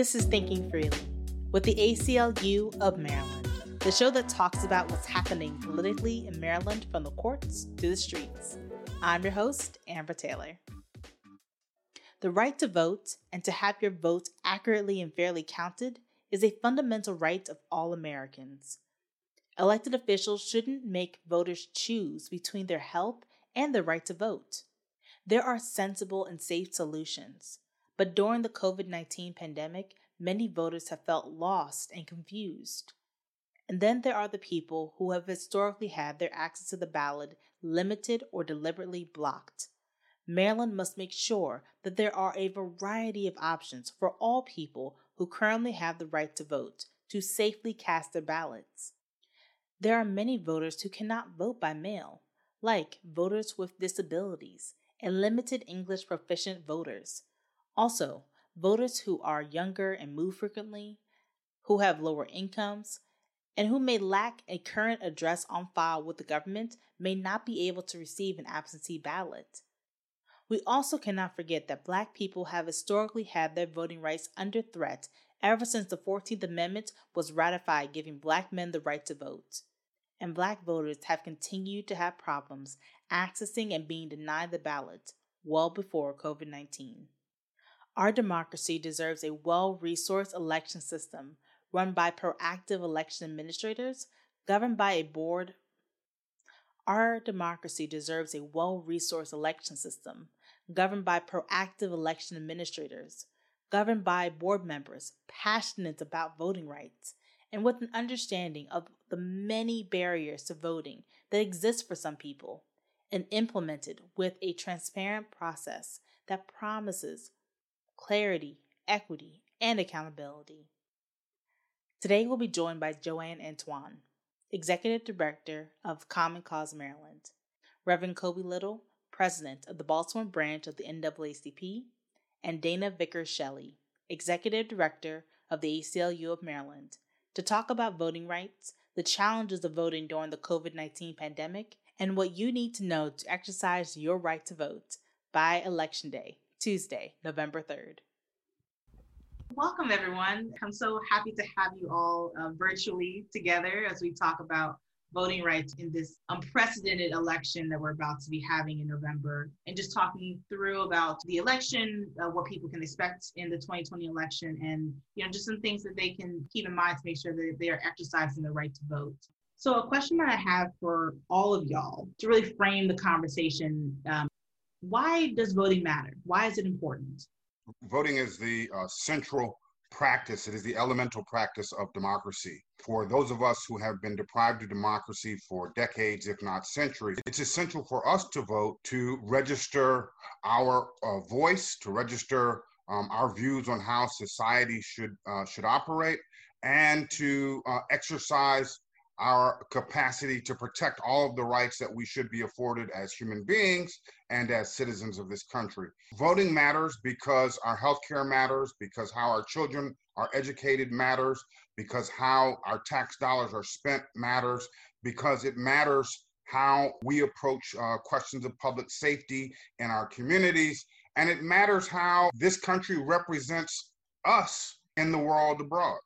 This is Thinking Freely with the ACLU of Maryland, the show that talks about what's happening politically in Maryland from the courts to the streets. I'm your host, Amber Taylor. The right to vote and to have your vote accurately and fairly counted is a fundamental right of all Americans. Elected officials shouldn't make voters choose between their health and their right to vote. There are sensible and safe solutions. But during the COVID 19 pandemic, many voters have felt lost and confused. And then there are the people who have historically had their access to the ballot limited or deliberately blocked. Maryland must make sure that there are a variety of options for all people who currently have the right to vote to safely cast their ballots. There are many voters who cannot vote by mail, like voters with disabilities and limited English proficient voters also, voters who are younger and move frequently, who have lower incomes, and who may lack a current address on file with the government may not be able to receive an absentee ballot. We also cannot forget that Black people have historically had their voting rights under threat ever since the 14th Amendment was ratified, giving Black men the right to vote. And Black voters have continued to have problems accessing and being denied the ballot well before COVID 19. Our democracy deserves a well resourced election system run by proactive election administrators, governed by a board. Our democracy deserves a well resourced election system governed by proactive election administrators, governed by board members passionate about voting rights, and with an understanding of the many barriers to voting that exist for some people, and implemented with a transparent process that promises clarity, equity, and accountability. Today we'll be joined by Joanne Antoine, Executive Director of Common Cause Maryland, Reverend Kobi Little, President of the Baltimore branch of the NAACP, and Dana Vickers Shelley, Executive Director of the ACLU of Maryland, to talk about voting rights, the challenges of voting during the COVID 19 pandemic, and what you need to know to exercise your right to vote by Election Day, Tuesday, November 3rd. Welcome, everyone. I'm so happy to have you all uh, virtually together as we talk about voting rights in this unprecedented election that we're about to be having in November, and just talking through about the election, uh, what people can expect in the 2020 election, and you know just some things that they can keep in mind to make sure that they are exercising the right to vote. So, a question that I have for all of y'all to really frame the conversation um, why does voting matter? Why is it important? Voting is the uh, central practice, it is the elemental practice of democracy. For those of us who have been deprived of democracy for decades, if not centuries, it's essential for us to vote to register our uh, voice, to register um, our views on how society should uh, should operate, and to uh, exercise our capacity to protect all of the rights that we should be afforded as human beings and as citizens of this country. Voting matters because our healthcare matters, because how our children are educated matters, because how our tax dollars are spent matters, because it matters how we approach uh, questions of public safety in our communities. And it matters how this country represents us in the world abroad.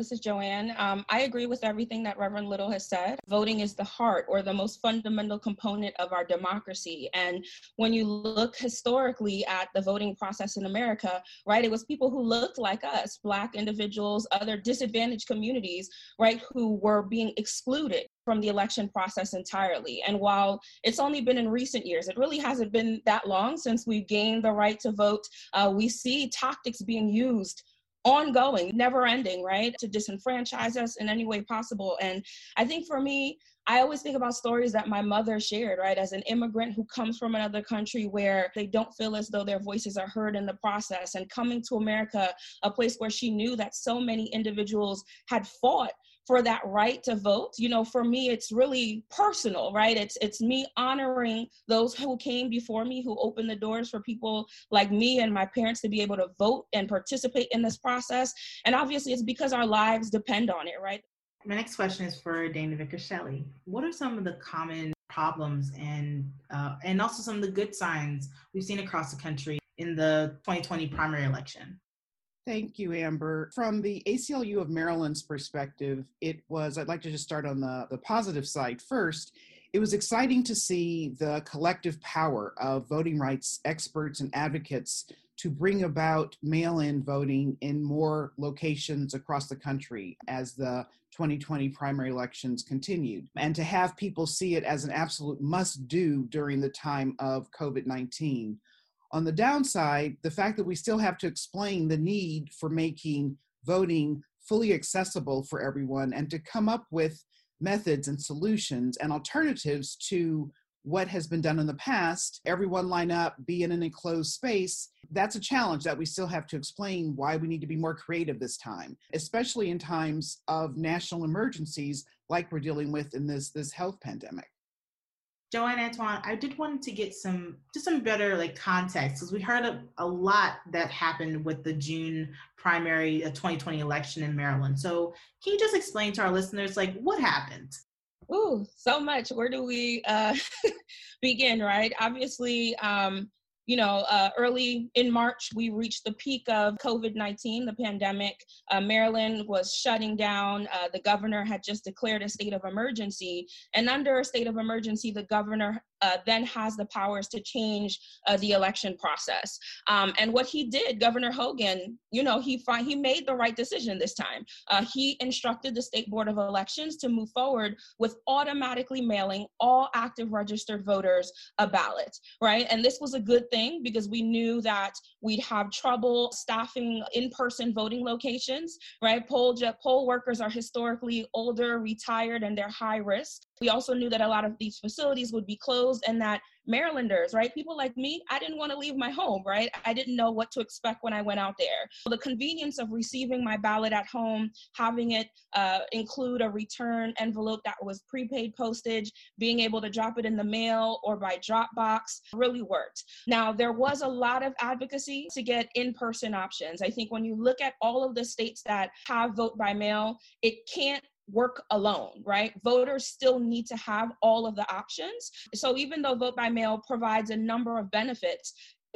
This is Joanne. Um, I agree with everything that Reverend Little has said. Voting is the heart or the most fundamental component of our democracy. And when you look historically at the voting process in America, right, it was people who looked like us, Black individuals, other disadvantaged communities, right, who were being excluded from the election process entirely. And while it's only been in recent years, it really hasn't been that long since we've gained the right to vote. Uh, we see tactics being used ongoing, never ending, right? To disenfranchise us in any way possible. And I think for me, I always think about stories that my mother shared, right? As an immigrant who comes from another country where they don't feel as though their voices are heard in the process, and coming to America, a place where she knew that so many individuals had fought for that right to vote. You know for me it's really personal right? It's it's me honoring those who came before me who opened the doors for people like me and my parents to be able to vote and participate in this process. And obviously it's because our lives depend on it right? My next question is for dana vickers shelley what are some of the common problems and uh, and also some of the good signs we've seen across the country in the 2020 primary election Thank you, Amber. From the ACLU of Maryland's perspective, it was, I'd like to just start on the, the positive side first. It was exciting to see the collective power of voting rights experts and advocates to bring about mail in voting in more locations across the country as the 2020 primary elections continued, and to have people see it as an absolute must do during the time of COVID 19. On the downside, the fact that we still have to explain the need for making voting fully accessible for everyone and to come up with methods and solutions and alternatives to what has been done in the past, everyone line up, be in an enclosed space. That's a challenge that we still have to explain why we need to be more creative this time, especially in times of national emergencies like we're dealing with in this, this health pandemic. Joanne Antoine, I did want to get some just some better like context because we heard a, a, lot that happened with the June primary uh, 2020 election in Maryland. So can you just explain to our listeners like what happened? Ooh, so much. Where do we uh, begin? Right. Obviously, um, you know, uh, early in March, we reached the peak of COVID 19, the pandemic. Uh, Maryland was shutting down. Uh, the governor had just declared a state of emergency. And under a state of emergency, the governor uh, then has the powers to change uh, the election process. Um, and what he did, Governor Hogan, you know, he fi- he made the right decision this time. Uh, he instructed the state board of elections to move forward with automatically mailing all active registered voters a ballot, right? And this was a good thing because we knew that we'd have trouble staffing in-person voting locations, right? Poll poll workers are historically older, retired, and they're high risk. We also knew that a lot of these facilities would be closed and that Marylanders, right? People like me, I didn't want to leave my home, right? I didn't know what to expect when I went out there. The convenience of receiving my ballot at home, having it uh, include a return envelope that was prepaid postage, being able to drop it in the mail or by Dropbox really worked. Now, there was a lot of advocacy to get in person options. I think when you look at all of the states that have vote by mail, it can't work alone, right? Voters still need to have all of the options. So even though vote by mail provides a number of benefits,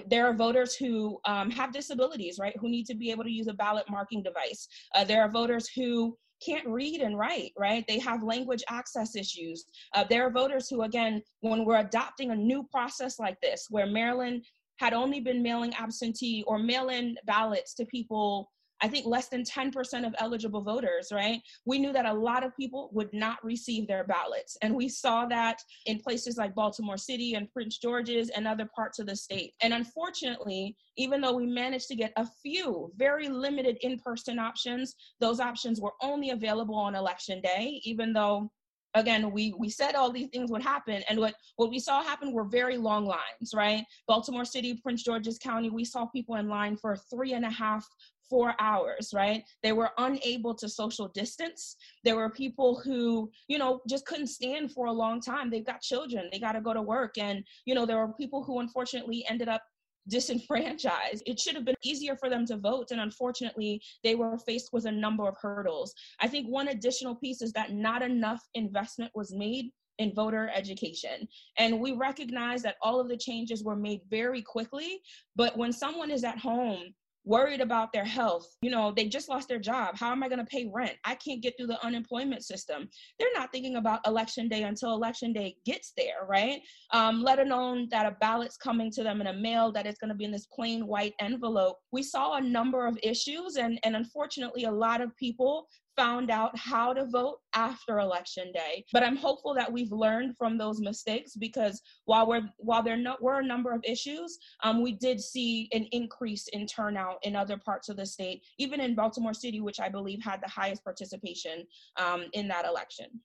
there are voters who um, have disabilities, right, who need to be able to use a ballot marking device. Uh, there are voters who can't read and write, right? They have language access issues. Uh, there are voters who, again, when we're adopting a new process like this, where Maryland had only been mailing absentee or mail in ballots to people I think less than 10% of eligible voters, right? We knew that a lot of people would not receive their ballots. And we saw that in places like Baltimore City and Prince George's and other parts of the state. And unfortunately, even though we managed to get a few very limited in person options, those options were only available on election day, even though again we we said all these things would happen and what what we saw happen were very long lines right baltimore city prince george's county we saw people in line for three and a half four hours, right? They were unable to social distance. There were people who, you know, just couldn't stand for a long time. They've got children, they got to go to work. And, you know, there were people who unfortunately ended up disenfranchised. It should have been easier for them to vote. And unfortunately, they were faced with a number of hurdles. I think one additional piece is that not enough investment was made in voter education. And we recognize that all of the changes were made very quickly. But when someone is at home worried about their health. You know, they just lost their job. How am I going to pay rent? I can't get through the unemployment system. They're not thinking about election day until election day gets there, right? Um, let alone that a ballot's coming to them in a mail that it's going to be in this plain white envelope. We saw a number of issues, and, and unfortunately, a lot of people found out how to vote after election day. But I'm hopeful that we've learned from those mistakes because while we're while there no, were a number of issues, um, we did see an increase in turnout in other parts of the state, even in Baltimore City, which I believe had the highest participation um, in that election.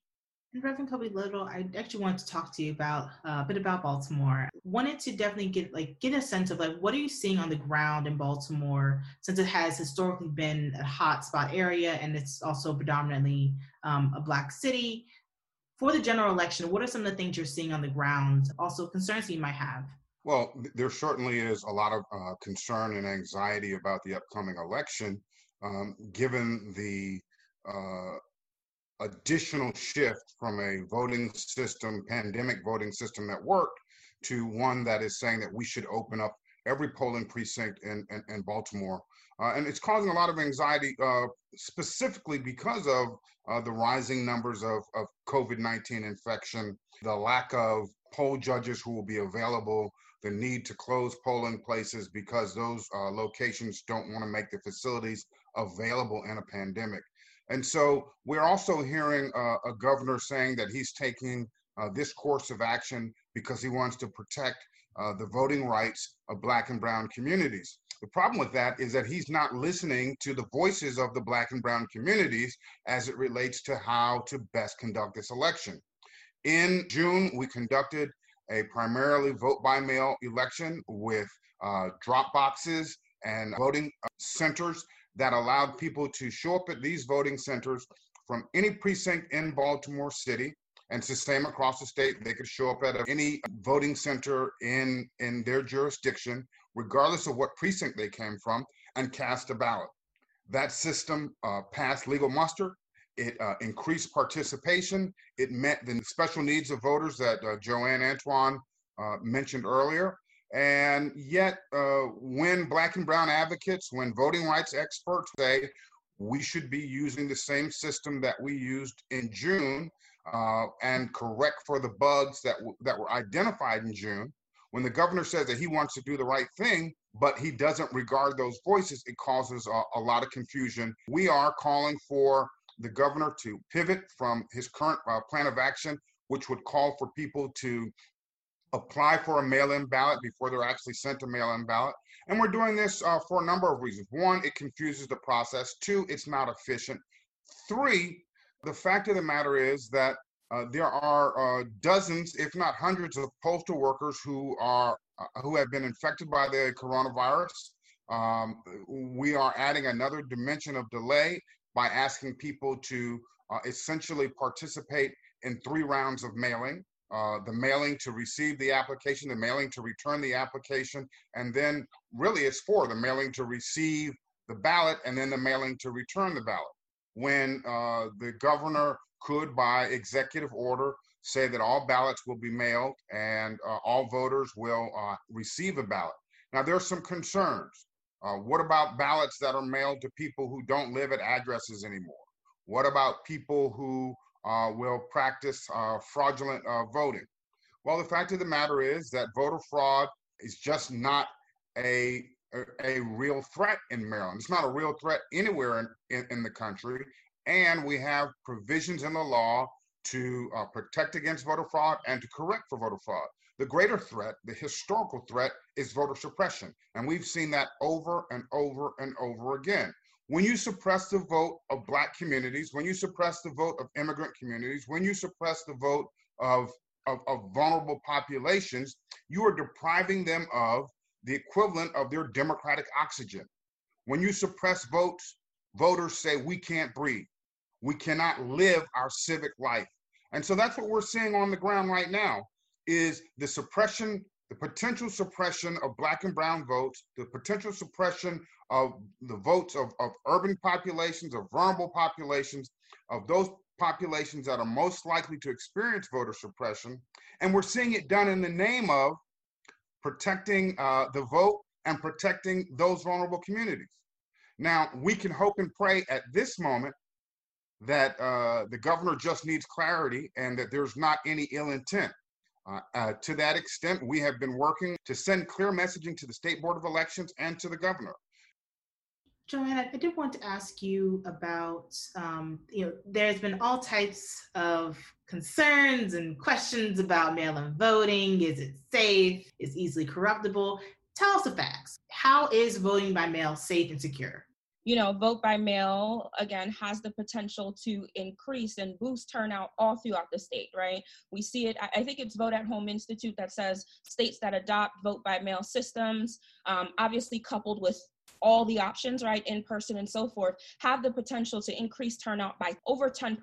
And Reverend Kobi Little, I actually wanted to talk to you about uh, a bit about Baltimore. Wanted to definitely get like get a sense of like what are you seeing on the ground in Baltimore since it has historically been a hotspot area and it's also predominantly um, a black city. For the general election, what are some of the things you're seeing on the ground? Also, concerns you might have. Well, there certainly is a lot of uh, concern and anxiety about the upcoming election, um, given the uh, additional shift from a voting system, pandemic voting system that worked, to one that is saying that we should open up every polling precinct in, in, in Baltimore Uh, and it's causing a lot of anxiety, uh, specifically because of uh, the rising numbers of, of COVID 19 infection, the lack of poll judges who will be available, the need to close polling places because those uh, locations don't want to make the facilities available in a pandemic. And so we're also hearing uh, a governor saying that he's taking uh, this course of action because he wants to protect uh, the voting rights of Black and Brown communities. The problem with that is that he's not listening to the voices of the Black and Brown communities as it relates to how to best conduct this election. In June, we conducted a primarily vote by mail election with uh, drop boxes and voting uh, centers that allowed people to show up at these voting centers from any precinct in Baltimore City and the same across the state. They could show up at any voting center in, in their jurisdiction, regardless of what precinct they came from, and cast a ballot. That system uh, passed legal muster. It uh, increased participation. It met the special needs of voters that uh, Joanne Antoine uh, mentioned earlier. And yet, uh, when Black and Brown advocates, when voting rights experts say we should be using the same system that we used in June uh, and correct for the bugs that, w- that were identified in June. When the governor says that he wants to do the right thing, but he doesn't regard those voices, it causes a, a lot of confusion. We are calling for the governor to pivot from his current uh, plan of action, which would call for people to apply for a mail-in ballot before they're actually sent a mail-in ballot. And we're doing this uh, for a number of reasons. One, it confuses the process. Two, it's not efficient. Three, the fact of the matter is that uh, there are uh, dozens, if not hundreds, of postal workers who are uh, who have been infected by the coronavirus. Um, we are adding another dimension of delay by asking people to uh, essentially participate in three rounds of mailing. Uh, the mailing to receive the application, the mailing to return the application, and then really it's for the mailing to receive the ballot and then the mailing to return the ballot when uh, the governor could, by executive order, say that all ballots will be mailed and uh, all voters will uh, receive a ballot. Now, there's some concerns. Uh, what about ballots that are mailed to people who don't live at addresses anymore? What about people who uh, will practice uh, fraudulent voting? Well, the fact of the matter is that voter fraud is just not a a, a, real threat in Maryland. It's not a real threat anywhere in, in, in the country. And we have provisions in the law to uh, protect against voter fraud and to correct for voter fraud. The greater threat, the historical threat, is voter suppression. And we've seen that over and over and over again. When you suppress the vote of Black communities, when you suppress the vote of immigrant communities, when you suppress the vote of, of, of vulnerable populations, you are depriving them of the equivalent of their democratic oxygen. When you suppress votes, voters say we can't breathe. We cannot live our civic life. And so that's what we're seeing on the ground right now is the suppression, the potential suppression of black and brown votes, the potential suppression of the votes of, of urban populations, of vulnerable populations, of those populations that are most likely to experience voter suppression. And we're seeing it done in the name of protecting uh, the vote, and protecting those vulnerable communities. Now, we can hope and pray at this moment that uh, the governor just needs clarity and that there's not any ill intent. Uh, uh, to that extent, we have been working to send clear messaging to the State Board of Elections and to the governor. Joanna, I did want to ask you about, um, you know, there's been all types of concerns and questions about mail-in voting. Is it safe? Is it easily corruptible? Tell us the facts. How is voting by mail safe and secure? You know, vote by mail again has the potential to increase and boost turnout all throughout the state, right? We see it, I think it's Vote at Home Institute that says states that adopt vote by mail systems, um, obviously coupled with all the options, right, in person and so forth, have the potential to increase turnout by over 10%.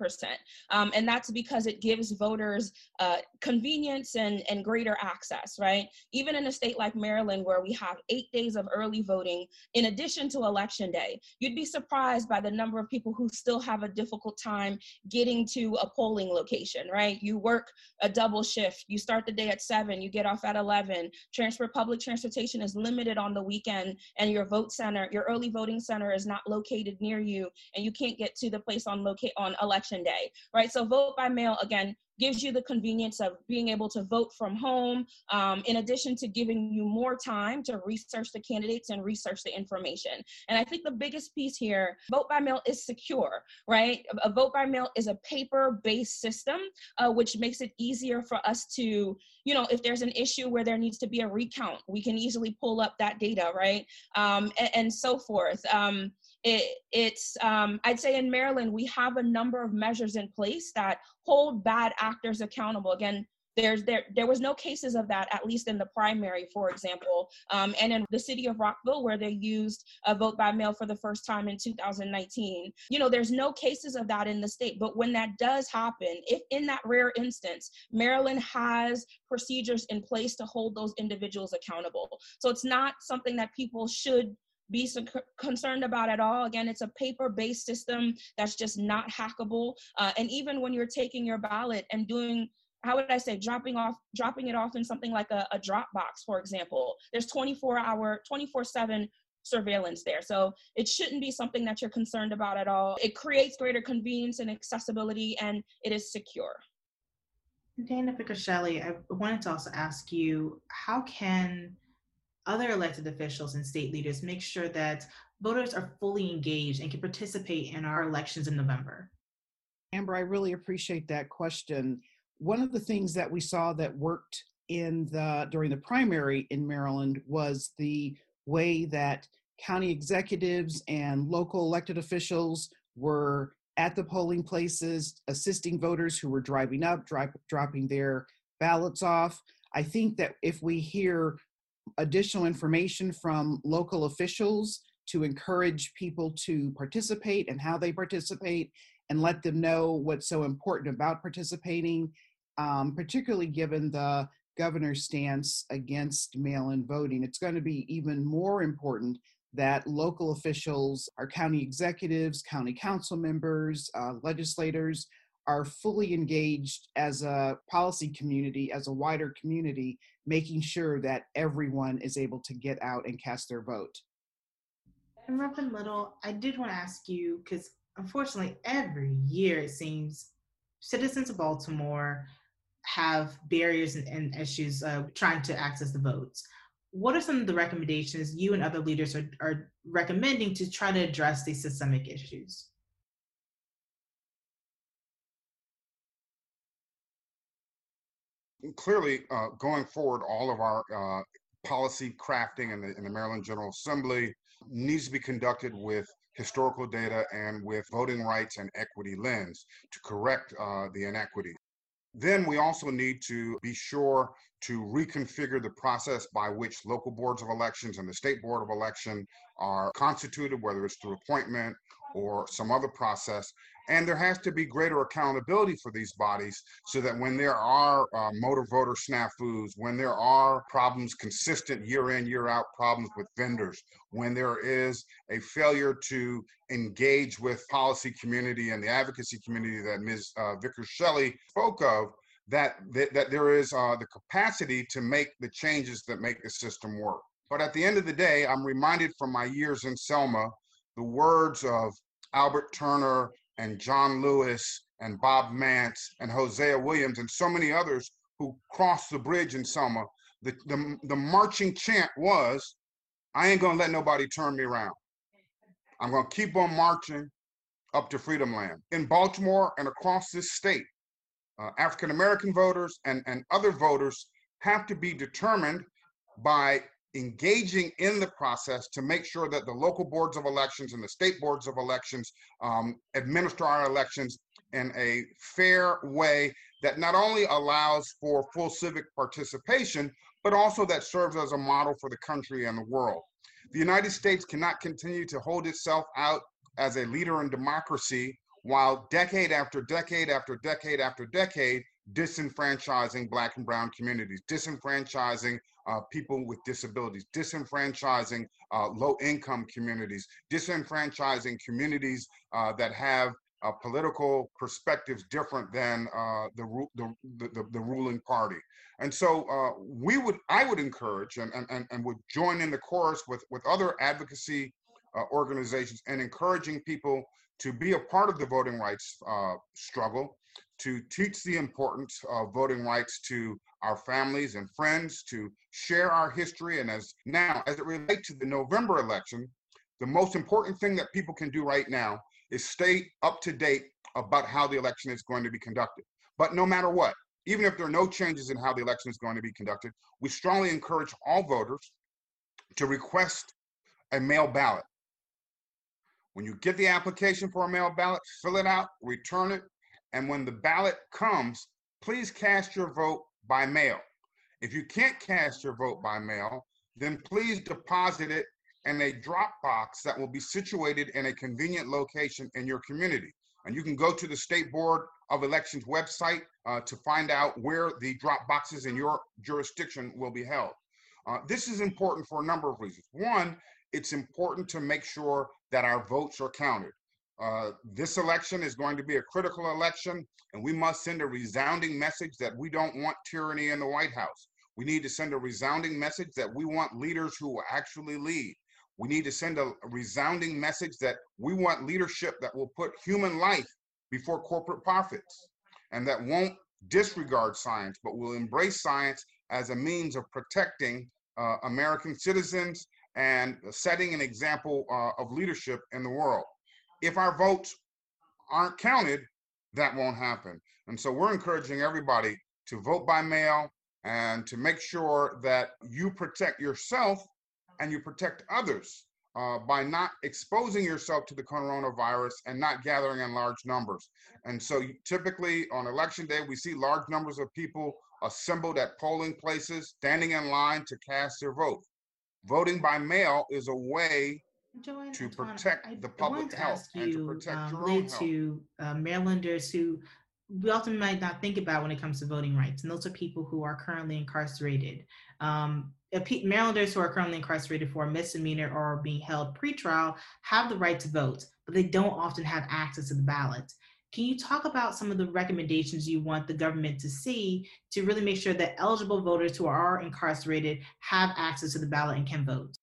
Um, and that's because it gives voters uh, convenience and, and greater access, right? Even in a state like Maryland, where we have eight days of early voting, in addition to election day, you'd be surprised by the number of people who still have a difficult time getting to a polling location, right? You work a double shift, you start the day at seven, you get off at 11, transfer public transportation is limited on the weekend, and your vote center center, your early voting center is not located near you and you can't get to the place on locate on election day, right? So vote by mail again gives you the convenience of being able to vote from home, um, in addition to giving you more time to research the candidates and research the information. And I think the biggest piece here, vote by mail is secure, right? A vote by mail is a paper-based system, uh, which makes it easier for us to, you know, if there's an issue where there needs to be a recount, we can easily pull up that data, right? Um, and, and, so forth. Um, it, it's um, i'd say in maryland we have a number of measures in place that hold bad actors accountable. Again there's there there was no cases of that at least in the primary for example um, and in the city of rockville where they used a vote by mail for the first time in 2019 you know there's no cases of that in the state but when that does happen if in that rare instance maryland has procedures in place to hold those individuals accountable. So it's not something that people should be so concerned about at all. Again, it's a paper-based system that's just not hackable. Uh, and even when you're taking your ballot and doing how would I say dropping off dropping it off in something like a, a Dropbox, for example, there's 24 hour, 24 7 surveillance there. So it shouldn't be something that you're concerned about at all. It creates greater convenience and accessibility and it is secure. Dana Vickers Shelley, I wanted to also ask you, how can other elected officials and state leaders make sure that voters are fully engaged and can participate in our elections in November? Amber, I really appreciate that question. One of the things that we saw that worked in the during the primary in Maryland was the way that county executives and local elected officials were at the polling places assisting voters who were driving up, dropping their ballots off. I think that if we hear additional information from local officials to encourage people to participate and how they participate and let them know what's so important about participating, um, particularly given the governor's stance against mail in voting. It's going to be even more important that local officials, our county executives, county council members, uh, legislators, are fully engaged as a policy community, as a wider community, making sure that everyone is able to get out and cast their vote. And Reverend Little, I did want to ask you because unfortunately, every year it seems citizens of Baltimore have barriers and, and issues uh, trying to access the votes. What are some of the recommendations you and other leaders are, are recommending to try to address these systemic issues? Clearly, uh, going forward, all of our uh, policy crafting in the, in the Maryland General Assembly needs to be conducted with historical data and with voting rights and equity lens to correct uh, the inequity. Then we also need to be sure to reconfigure the process by which local boards of elections and the state board of election are constituted, whether it's through appointment or some other process, and there has to be greater accountability for these bodies so that when there are uh, motor voter snafus, when there are problems, consistent year in, year out problems with vendors, when there is a failure to engage with policy community and the advocacy community that Ms. Uh, Vickers Shelley spoke of, that, that, that there is uh, the capacity to make the changes that make the system work. But at the end of the day, I'm reminded from my years in Selma, the words of Albert Turner and John Lewis and Bob Mants and Hosea Williams and so many others who crossed the bridge in Selma, the, the, the marching chant was, I ain't gonna let nobody turn me around. I'm gonna keep on marching up to Freedom Land. In Baltimore and across this state, uh, African American voters and, and other voters have to be determined by engaging in the process to make sure that the local boards of elections and the state boards of elections um, administer our elections in a fair way that not only allows for full civic participation, but also that serves as a model for the country and the world. The United States cannot continue to hold itself out as a leader in democracy while decade after decade after decade after decade disenfranchising black and brown communities, disenfranchising uh, people with disabilities, disenfranchising uh, low income communities, disenfranchising communities uh, that have uh, political perspectives different than uh, the, the, the, the, ruling party. And so uh, we would, I would encourage and, and, and would join in the chorus with, with other advocacy uh, organizations and encouraging people to be a part of the voting rights uh, struggle, to teach the importance of voting rights to our families and friends, to share our history. And as now, as it relates to the November election, the most important thing that people can do right now is stay up to date about how the election is going to be conducted. But no matter what, even if there are no changes in how the election is going to be conducted, we strongly encourage all voters to request a mail ballot. When you get the application for a mail ballot, fill it out, return it, and when the ballot comes, please cast your vote by mail. If you can't cast your vote by mail, then please deposit it in a drop box that will be situated in a convenient location in your community. And you can go to the State Board of Elections website uh, to find out where the drop boxes in your jurisdiction will be held. Uh, this is important for a number of reasons. One, it's important to make sure that our votes are counted. Uh, this election is going to be a critical election, and we must send a resounding message that we don't want tyranny in the White House. We need to send a resounding message that we want leaders who will actually lead. We need to send a resounding message that we want leadership that will put human life before corporate profits and that won't disregard science, but will embrace science as a means of protecting uh, American citizens and setting an example uh, of leadership in the world. If our votes aren't counted, that won't happen. And so we're encouraging everybody to vote by mail and to make sure that you protect yourself and you protect others uh, by not exposing yourself to the coronavirus and not gathering in large numbers. And so typically on election day, we see large numbers of people assembled at polling places, standing in line to cast their vote. Voting by mail is a way Joanne, to protect I, the public health you, and to protect um, your own health. to uh, Marylanders who we often might not think about when it comes to voting rights, and those are people who are currently incarcerated. Um, Marylanders who are currently incarcerated for a misdemeanor or being held pretrial have the right to vote, but they don't often have access to the ballot. Can you talk about some of the recommendations you want the government to see to really make sure that eligible voters who are incarcerated have access to the ballot and can vote?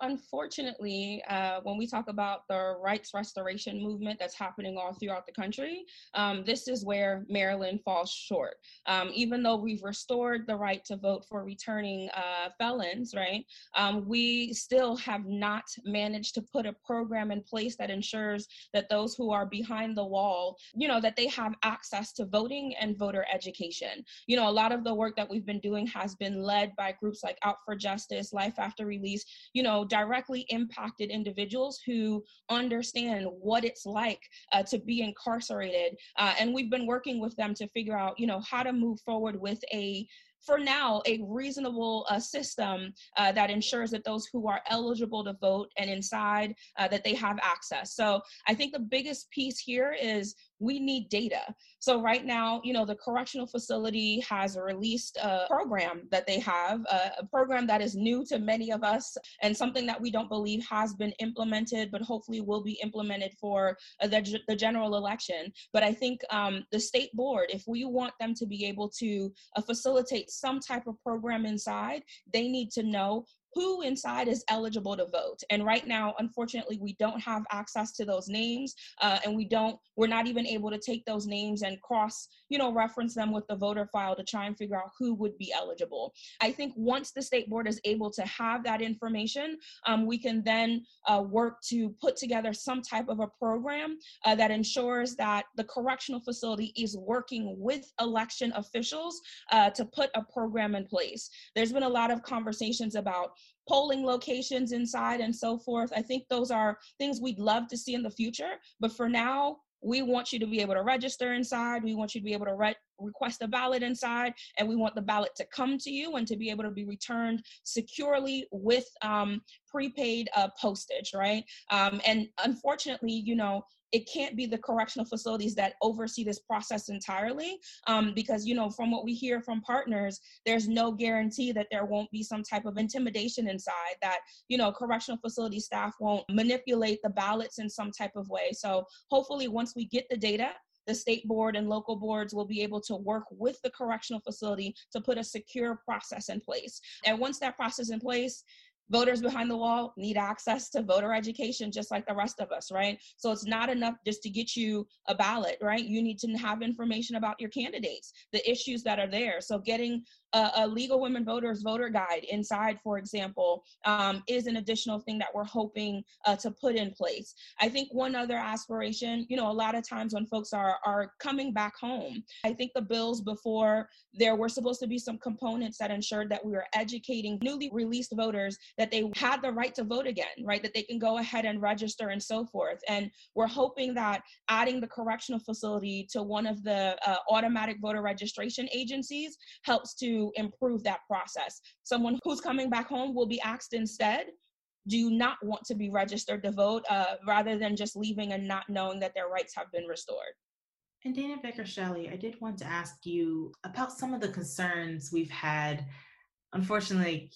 Unfortunately, uh, when we talk about the rights restoration movement that's happening all throughout the country, um, this is where Maryland falls short. Um, even though we've restored the right to vote for returning uh, felons, right, um, we still have not managed to put a program in place that ensures that those who are behind the wall, you know, that they have access to voting and voter education. You know, a lot of the work that we've been doing has been led by groups like Out for Justice, Life After Release, you know, directly impacted individuals who understand what it's like uh, to be incarcerated. Uh, and we've been working with them to figure out, you know, how to move forward with a for now, a reasonable uh, system uh, that ensures that those who are eligible to vote and inside uh, that they have access. So I think the biggest piece here is we need data. So right now, you know, the correctional facility has released a program that they have, a, program that is new to many of us and something that we don't believe has been implemented, but hopefully will be implemented for uh, the, the general election. But I think um, the state board, if we want them to be able to uh, facilitate some type of program inside, they need to know who inside is eligible to vote. And right now, unfortunately, we don't have access to those names, uh, and we don't. We're not even able to take those names and cross, you know, reference them with the voter file to try and figure out who would be eligible. I think once the state board is able to have that information, um, we can then uh, work to put together some type of a program uh, that ensures that the correctional facility is working with election officials uh, to put a program in place. There's been a lot of conversations about polling locations inside and so forth. I think those are things we'd love to see in the future. But for now, we want you to be able to register inside. We want you to be able to re- request a ballot inside, and we want the ballot to come to you and to be able to be returned securely with um, prepaid uh, postage, right? Um, and unfortunately, you know, it can't be the correctional facilities that oversee this process entirely um, because you know from what we hear from partners there's no guarantee that there won't be some type of intimidation inside that you know correctional facility staff won't manipulate the ballots in some type of way. So hopefully once we get the data the state board and local boards will be able to work with the correctional facility to put a secure process in place. And once that process in place voters behind the wall need access to voter education just like the rest of us, right? So it's not enough just to get you a ballot, right? You need to have information about your candidates, the issues that are there. So getting a, a League of Women Voters voter guide inside, for example, um, is an additional thing that we're hoping uh, to put in place. I think one other aspiration, you know, a lot of times when folks are are coming back home, I think the bills before there were supposed to be some components that ensured that we were educating newly released voters that they had the right to vote again, right? That they can go ahead and register and so forth. And we're hoping that adding the correctional facility to one of the uh, automatic voter registration agencies helps to improve that process. Someone who's coming back home will be asked instead, do you not want to be registered to vote uh, rather than just leaving and not knowing that their rights have been restored? And Dana Vickers Shelley, I did want to ask you about some of the concerns we've had, unfortunately,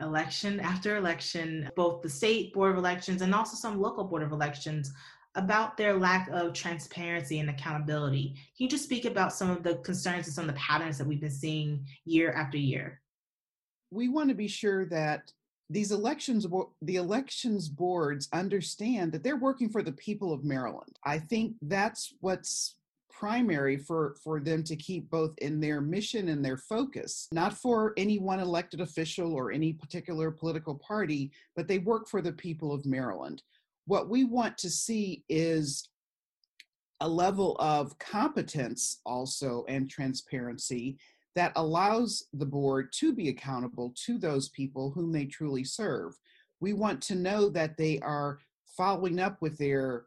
election after election, both the state board of elections and also some local board of elections about their lack of transparency and accountability. Can you just speak about some of the concerns and some of the patterns that we've been seeing year after year? We want to be sure that these elections, the elections boards understand that they're working for the people of Maryland. I think that's what's primary for for them to keep both in their mission and their focus not for any one elected official or any particular political party but they work for the people of maryland what we want to see is a level of competence also and transparency that allows the board to be accountable to those people whom they truly serve. We want to know that they are following up with their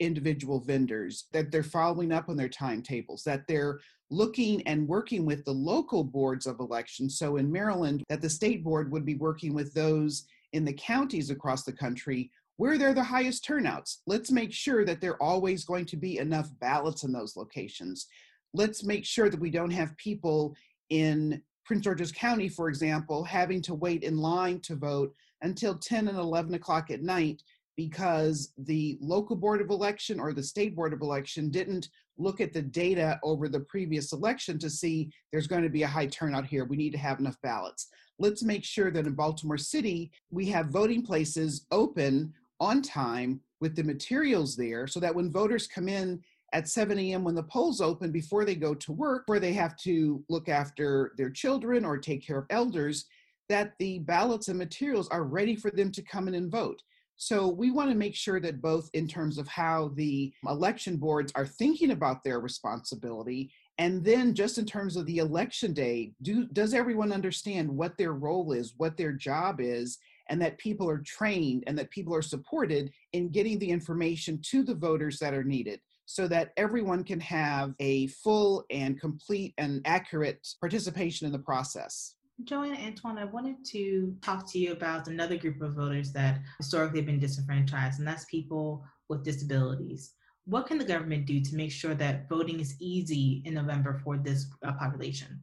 individual vendors, that they're following up on their timetables, that they're looking and working with the local boards of elections. So in Maryland, that the state board would be working with those in the counties across the country where they're the highest turnouts. Let's make sure that there are always going to be enough ballots in those locations. Let's make sure that we don't have people in Prince George's County, for example, having to wait in line to vote until 10 and 11 o'clock at night because the local board of election or the state board of election didn't look at the data over the previous election to see there's going to be a high turnout here. We need to have enough ballots. Let's make sure that in Baltimore City, we have voting places open on time with the materials there so that when voters come in at 7 a.m. when the polls open before they go to work, where they have to look after their children or take care of elders, that the ballots and materials are ready for them to come in and vote. So we want to make sure that both in terms of how the election boards are thinking about their responsibility and then just in terms of the election day, do does everyone understand what their role is, what their job is, and that people are trained and that people are supported in getting the information to the voters that are needed so that everyone can have a full and complete and accurate participation in the process. Joanne Antoine, I wanted to talk to you about another group of voters that historically have been disenfranchised, and that's people with disabilities. What can the government do to make sure that voting is easy in November for this uh, population?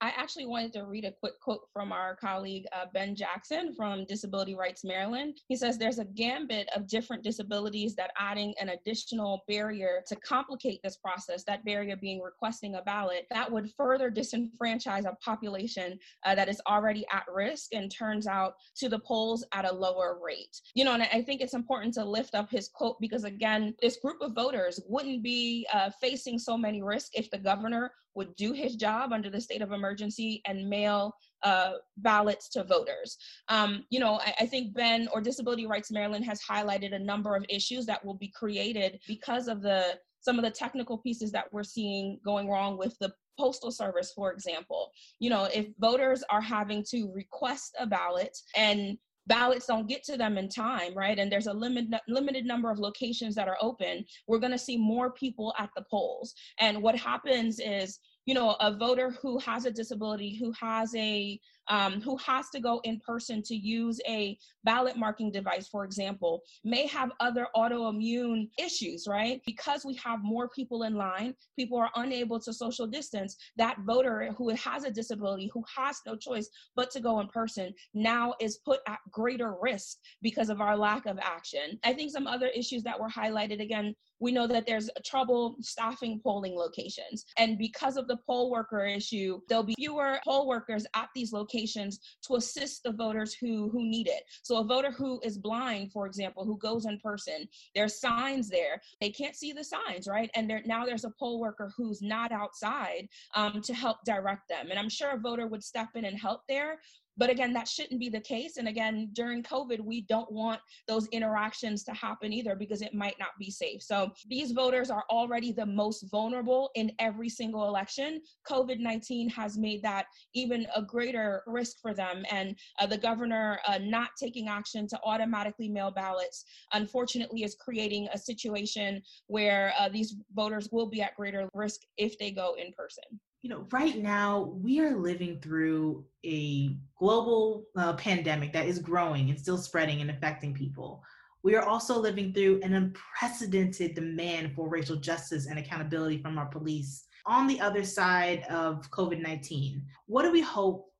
I actually wanted to read a quick quote from our colleague uh, Ben Jackson from Disability Rights Maryland. He says there's a gambit of different disabilities that adding an additional barrier to complicate this process, that barrier being requesting a ballot, that would further disenfranchise a population uh, that is already at risk and turns out to the polls at a lower rate. You know, and I think it's important to lift up his quote because, again, this group of voters wouldn't be uh, facing so many risks if the governor would do his job under the state of emergency and mail uh, ballots to voters. Um, you know, I, I, think Ben or Disability Rights Maryland has highlighted a number of issues that will be created because of the some of the technical pieces that we're seeing going wrong with the postal service for example you know if voters are having to request a ballot and ballots don't get to them in time, right? And there's a limit, limited number of locations that are open. We're going to see more people at the polls. And what happens is, you know, a voter who has a disability, who has a um, who has to go in person to use a ballot marking device, for example, may have other autoimmune issues, right? Because we have more people in line, people are unable to social distance. That voter who has a disability, who has no choice but to go in person, now is put at greater risk because of our lack of action. I think some other issues that were highlighted again we know that there's trouble staffing polling locations. And because of the poll worker issue, there'll be fewer poll workers at these locations locations to assist the voters who who need it. So a voter who is blind, for example, who goes in person, there's signs there. They can't see the signs, right? And there, now there's a poll worker who's not outside um, to help direct them. And I'm sure a voter would step in and help there. But again, that shouldn't be the case. And again, during COVID, we don't want those interactions to happen either because it might not be safe. So these voters are already the most vulnerable in every single election. COVID 19 has made that even a greater risk for them. And uh, the governor uh, not taking action to automatically mail ballots, unfortunately, is creating a situation where uh, these voters will be at greater risk if they go in person you know, right now we are living through a global uh, pandemic that is growing and still spreading and affecting people. We are also living through an unprecedented demand for racial justice and accountability from our police. On the other side of COVID 19, what do we hope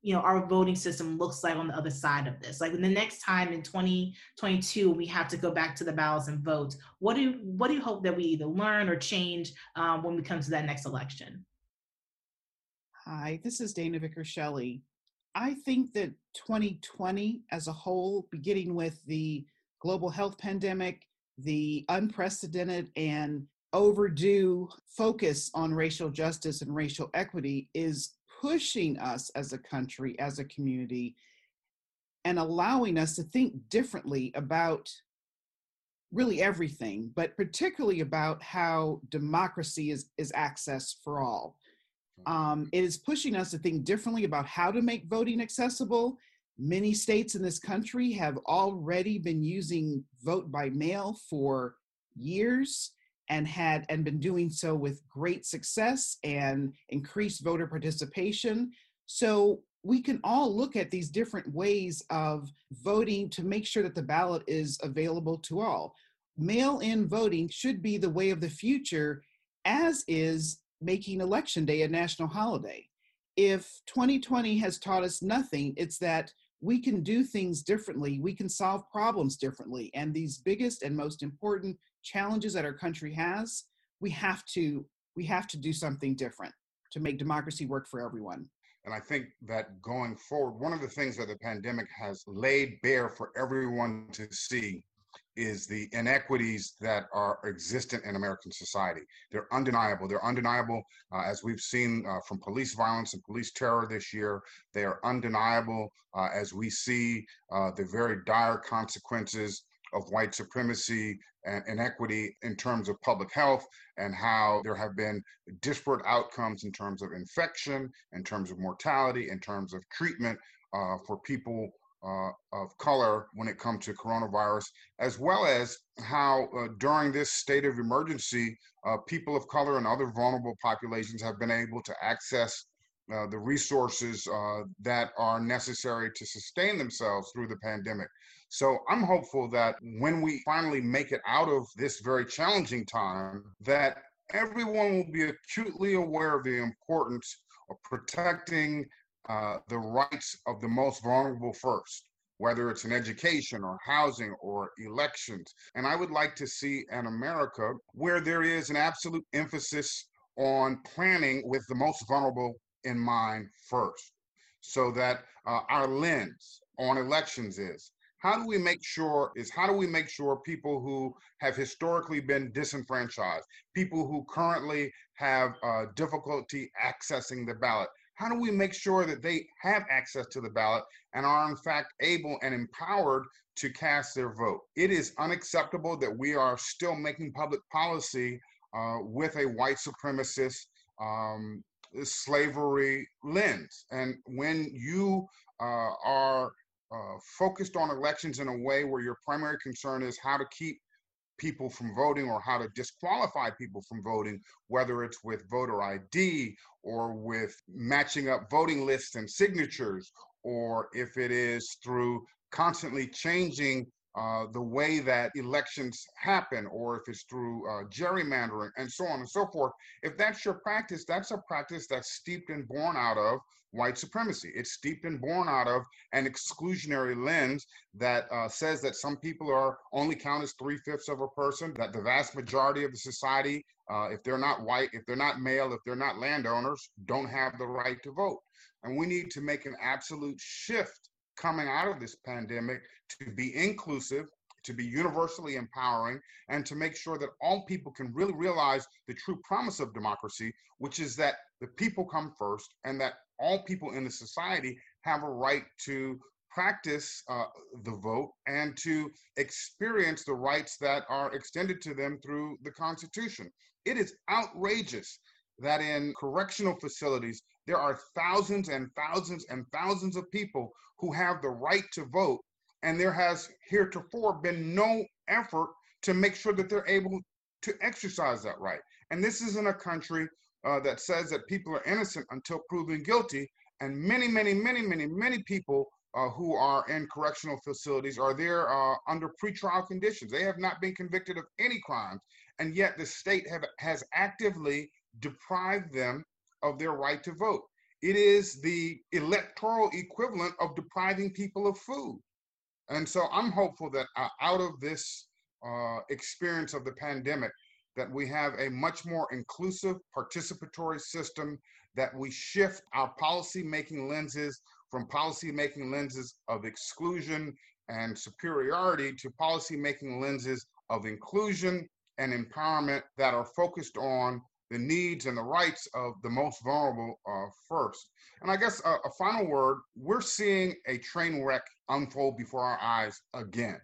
you know our voting system looks like on the other side of this like the next time in 2022 we have to go back to the ballots and vote what do what do you hope that we either learn or change um, when we come to that next election Hi, this is Dana Vickers Shelley. I think that 2020 as a whole, beginning with the global health pandemic, the unprecedented and overdue focus on racial justice and racial equity, is pushing us as a country, as a community, and allowing us to think differently about really everything, but particularly about how democracy is, is accessed for all. Um, it is pushing us to think differently about how to make voting accessible. Many states in this country have already been using vote by mail for years and had and been doing so with great success and increased voter participation. So we can all look at these different ways of voting to make sure that the ballot is available to all. Mail in voting should be the way of the future, as is making election day a national holiday. If 2020 has taught us nothing, it's that we can do things differently, we can solve problems differently. And these biggest and most important challenges that our country has, we have to we have to do something different to make democracy work for everyone. And I think that going forward, one of the things that the pandemic has laid bare for everyone to see is the inequities that are existent in American society. They're undeniable. They're undeniable, uh, as we've seen uh, from police violence and police terror this year. They are undeniable uh, as we see uh, the very dire consequences of white supremacy and inequity in terms of public health and how there have been disparate outcomes in terms of infection, in terms of mortality, in terms of treatment uh, for people uh, of color when it comes to coronavirus, as well as how uh, during this state of emergency, uh, people of color and other vulnerable populations have been able to access uh, the resources uh, that are necessary to sustain themselves through the pandemic. So I'm hopeful that when we finally make it out of this very challenging time, that everyone will be acutely aware of the importance of protecting uh, the rights of the most vulnerable first, whether it's in education or housing or elections. And I would like to see an America where there is an absolute emphasis on planning with the most vulnerable in mind first, so that uh, our lens on elections is how do we make sure is how do we make sure people who have historically been disenfranchised people who currently have uh, difficulty accessing the ballot how do we make sure that they have access to the ballot and are in fact able and empowered to cast their vote? It is unacceptable that we are still making public policy uh, with a white supremacist um, slavery lens. And when you uh, are uh, focused on elections in a way where your primary concern is how to keep people from voting or how to disqualify people from voting, whether it's with voter ID or with matching up voting lists and signatures, or if it is through constantly changing uh, the way that elections happen, or if it's through uh, gerrymandering and so on and so forth. If that's your practice, that's a practice that's steeped and born out of white supremacy. It's steeped and born out of an exclusionary lens that uh, says that some people are only count as three fifths of a person, that the vast majority of the society, uh, if they're not white, if they're not male, if they're not landowners, don't have the right to vote. And we need to make an absolute shift coming out of this pandemic to be inclusive, to be universally empowering, and to make sure that all people can really realize the true promise of democracy, which is that the people come first and that all people in the society have a right to practice uh, the vote and to experience the rights that are extended to them through the Constitution. It is outrageous that in correctional facilities, there are thousands and thousands and thousands of people who have the right to vote, and there has heretofore been no effort to make sure that they're able to exercise that right. And this is in a country uh, that says that people are innocent until proven guilty, and many, many, many, many, many people uh, who are in correctional facilities are there uh, under pretrial conditions. They have not been convicted of any crimes, and yet the state have, has actively deprived them of their right to vote. It is the electoral equivalent of depriving people of food. And so I'm hopeful that uh, out of this uh, experience of the pandemic, that we have a much more inclusive, participatory system, that we shift our policy making lenses from policy making lenses of exclusion and superiority to policy making lenses of inclusion and empowerment that are focused on the needs and the rights of the most vulnerable uh, first. And I guess a final word we're seeing a train wreck unfold before our eyes again.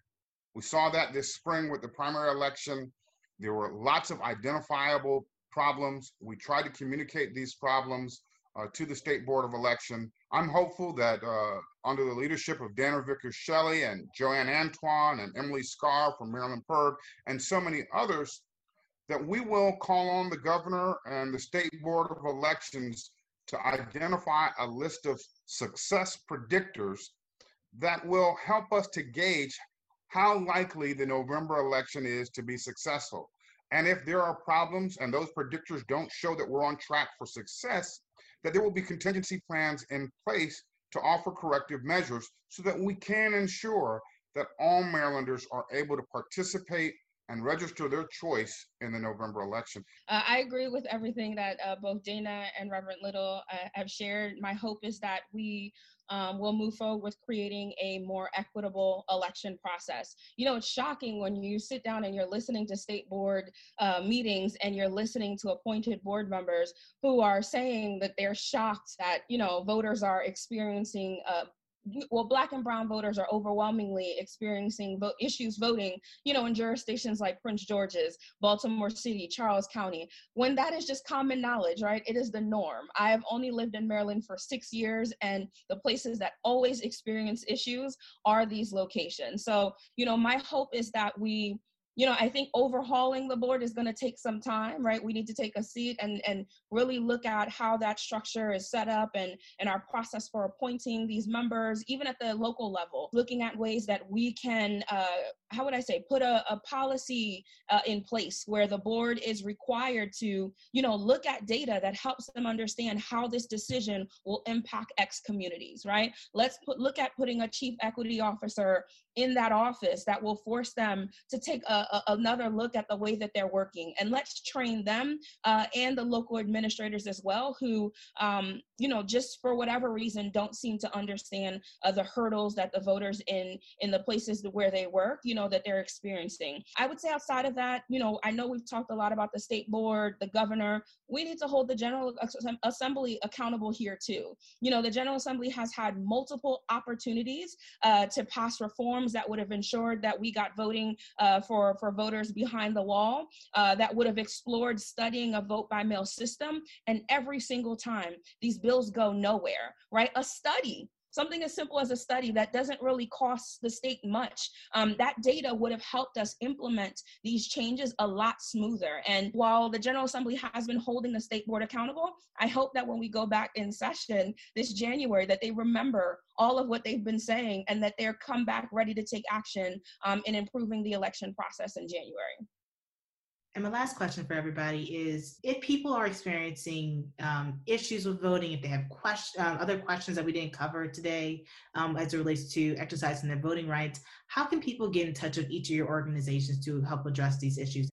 We saw that this spring with the primary election. There were lots of identifiable problems. We tried to communicate these problems uh, to the State Board of Election. I'm hopeful that uh, under the leadership of Dana Vickers Shelley and Joanne Antoine and Emily Scarr from Maryland PIRG and so many others, that we will call on the governor and the State Board of Elections to identify a list of success predictors that will help us to gauge how likely the November election is to be successful. And if there are problems and those predictors don't show that we're on track for success, that there will be contingency plans in place to offer corrective measures so that we can ensure that all Marylanders are able to participate and register their choice in the November election. Uh, I agree with everything that uh, both Dana and Reverend Little uh, have shared. My hope is that we um, will move forward with creating a more equitable election process. You know, it's shocking when you sit down and you're listening to state board uh, meetings and you're listening to appointed board members who are saying that they're shocked that, you know, voters are experiencing uh, well black and brown voters are overwhelmingly experiencing issues voting you know in jurisdictions like prince george's baltimore city charles county. When that is just common knowledge right it is the norm. I have only lived in maryland for six years and the places that always experience issues are these locations. So you know my hope is that we you know, I think overhauling the board is going to take some time, right? We need to take a seat and, and really look at how that structure is set up and, and our process for appointing these members, even at the local level, looking at ways that we can, uh, how would I say, put a, a policy uh, in place where the board is required to, you know, look at data that helps them understand how this decision will impact X communities, right? Let's put, look at putting a chief equity officer in that office that will force them to take a, a, another look at the way that they're working. And let's train them uh, and the local administrators as well who um, you know just for whatever reason don't seem to understand uh, the hurdles that the voters in in the places where they work you know that they're experiencing. I would say outside of that you know i know we've talked a lot about the state board the governor. We need to hold the general assembly accountable here too. You know the general assembly has had multiple opportunities uh, to pass reforms that would have ensured that we got voting uh, for, for voters behind the wall, uh, that would have explored studying a vote by mail system. And every single time, these bills go nowhere, right? A study something as simple as a study that doesn't really cost the state much. Um, that data would have helped us implement these changes a lot smoother. And while the General Assembly has been holding the state board accountable, I hope that when we go back in session this January, that they remember all of what they've been saying and that they're come back ready to take action um, in improving the election process in January. And my last question for everybody is if people are experiencing um, issues with voting, if they have question, uh, other questions that we didn't cover today um, as it relates to exercising their voting rights, how can people get in touch with each of your organizations to help address these issues?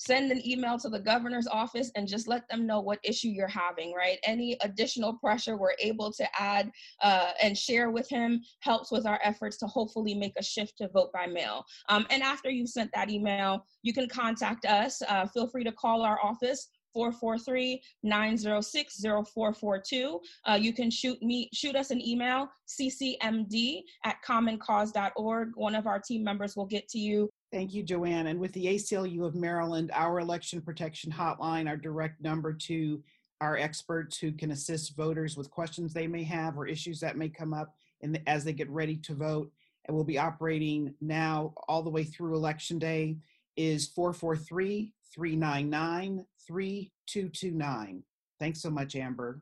Send an email to the governor's office and just let them know what issue you're having, right? Any additional pressure we're able to add uh, and share with him helps with our efforts to hopefully make a shift to vote by mail. Um, and after you've sent that email, you can contact us. Uh, feel free to call our office 443-906-0442. Uh, you can shoot me, shoot us an email, ccmd at commoncause.org. One of our team members will get to you Thank you, Joanne. And with the ACLU of Maryland, our election protection hotline, our direct number to our experts who can assist voters with questions they may have or issues that may come up in the, as they get ready to vote. And we'll be operating now all the way through election day is 443 399 3229. Thanks so much, Amber.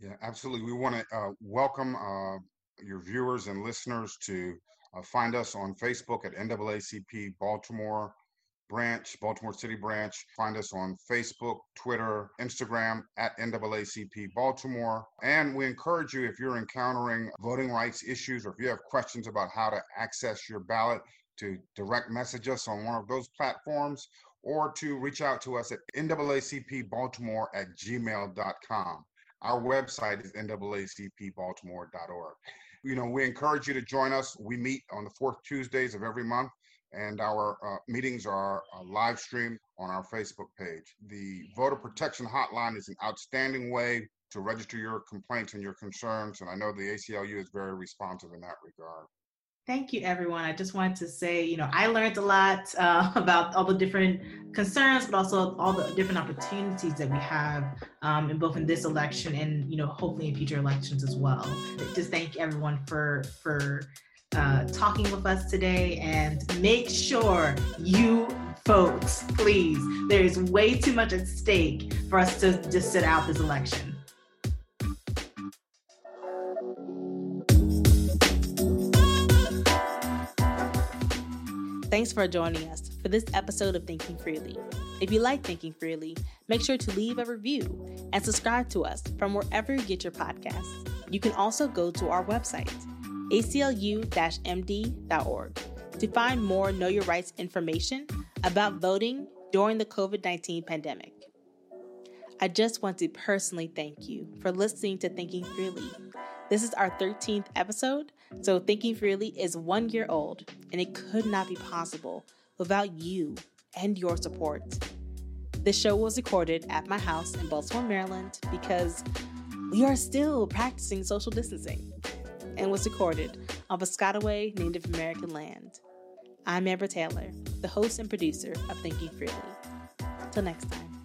Yeah, absolutely. We want to uh, welcome uh, your viewers and listeners to uh, find us on Facebook at NAACP Baltimore branch, Baltimore City branch. Find us on Facebook, Twitter, Instagram at NAACP Baltimore. And we encourage you if you're encountering voting rights issues or if you have questions about how to access your ballot, to direct message us on one of those platforms or to reach out to us at NAACPBaltimore at gmail.com. Our website is naacpbaltimore.org you know, we encourage you to join us. We meet on the fourth Tuesdays of every month, and our uh, meetings are uh, live streamed on our Facebook page. The Voter Protection Hotline is an outstanding way to register your complaints and your concerns, and I know the ACLU is very responsive in that regard. Thank you, everyone. I just wanted to say, you know, I learned a lot uh, about all the different concerns, but also all the different opportunities that we have um, in both in this election and, you know, hopefully in future elections as well. Just thank everyone for for uh, talking with us today, and make sure you folks, please. There is way too much at stake for us to just sit out this election. For joining us for this episode of Thinking Freely. If you like Thinking Freely, make sure to leave a review and subscribe to us from wherever you get your podcasts. You can also go to our website, aclu md.org, to find more Know Your Rights information about voting during the COVID 19 pandemic. I just want to personally thank you for listening to Thinking Freely. This is our 13th episode, so Thinking Freely is one year old, and it could not be possible without you and your support. This show was recorded at my house in Baltimore, Maryland, because we are still practicing social distancing, and was recorded on Piscataway Native American land. I'm Amber Taylor, the host and producer of Thinking Freely. Till next time.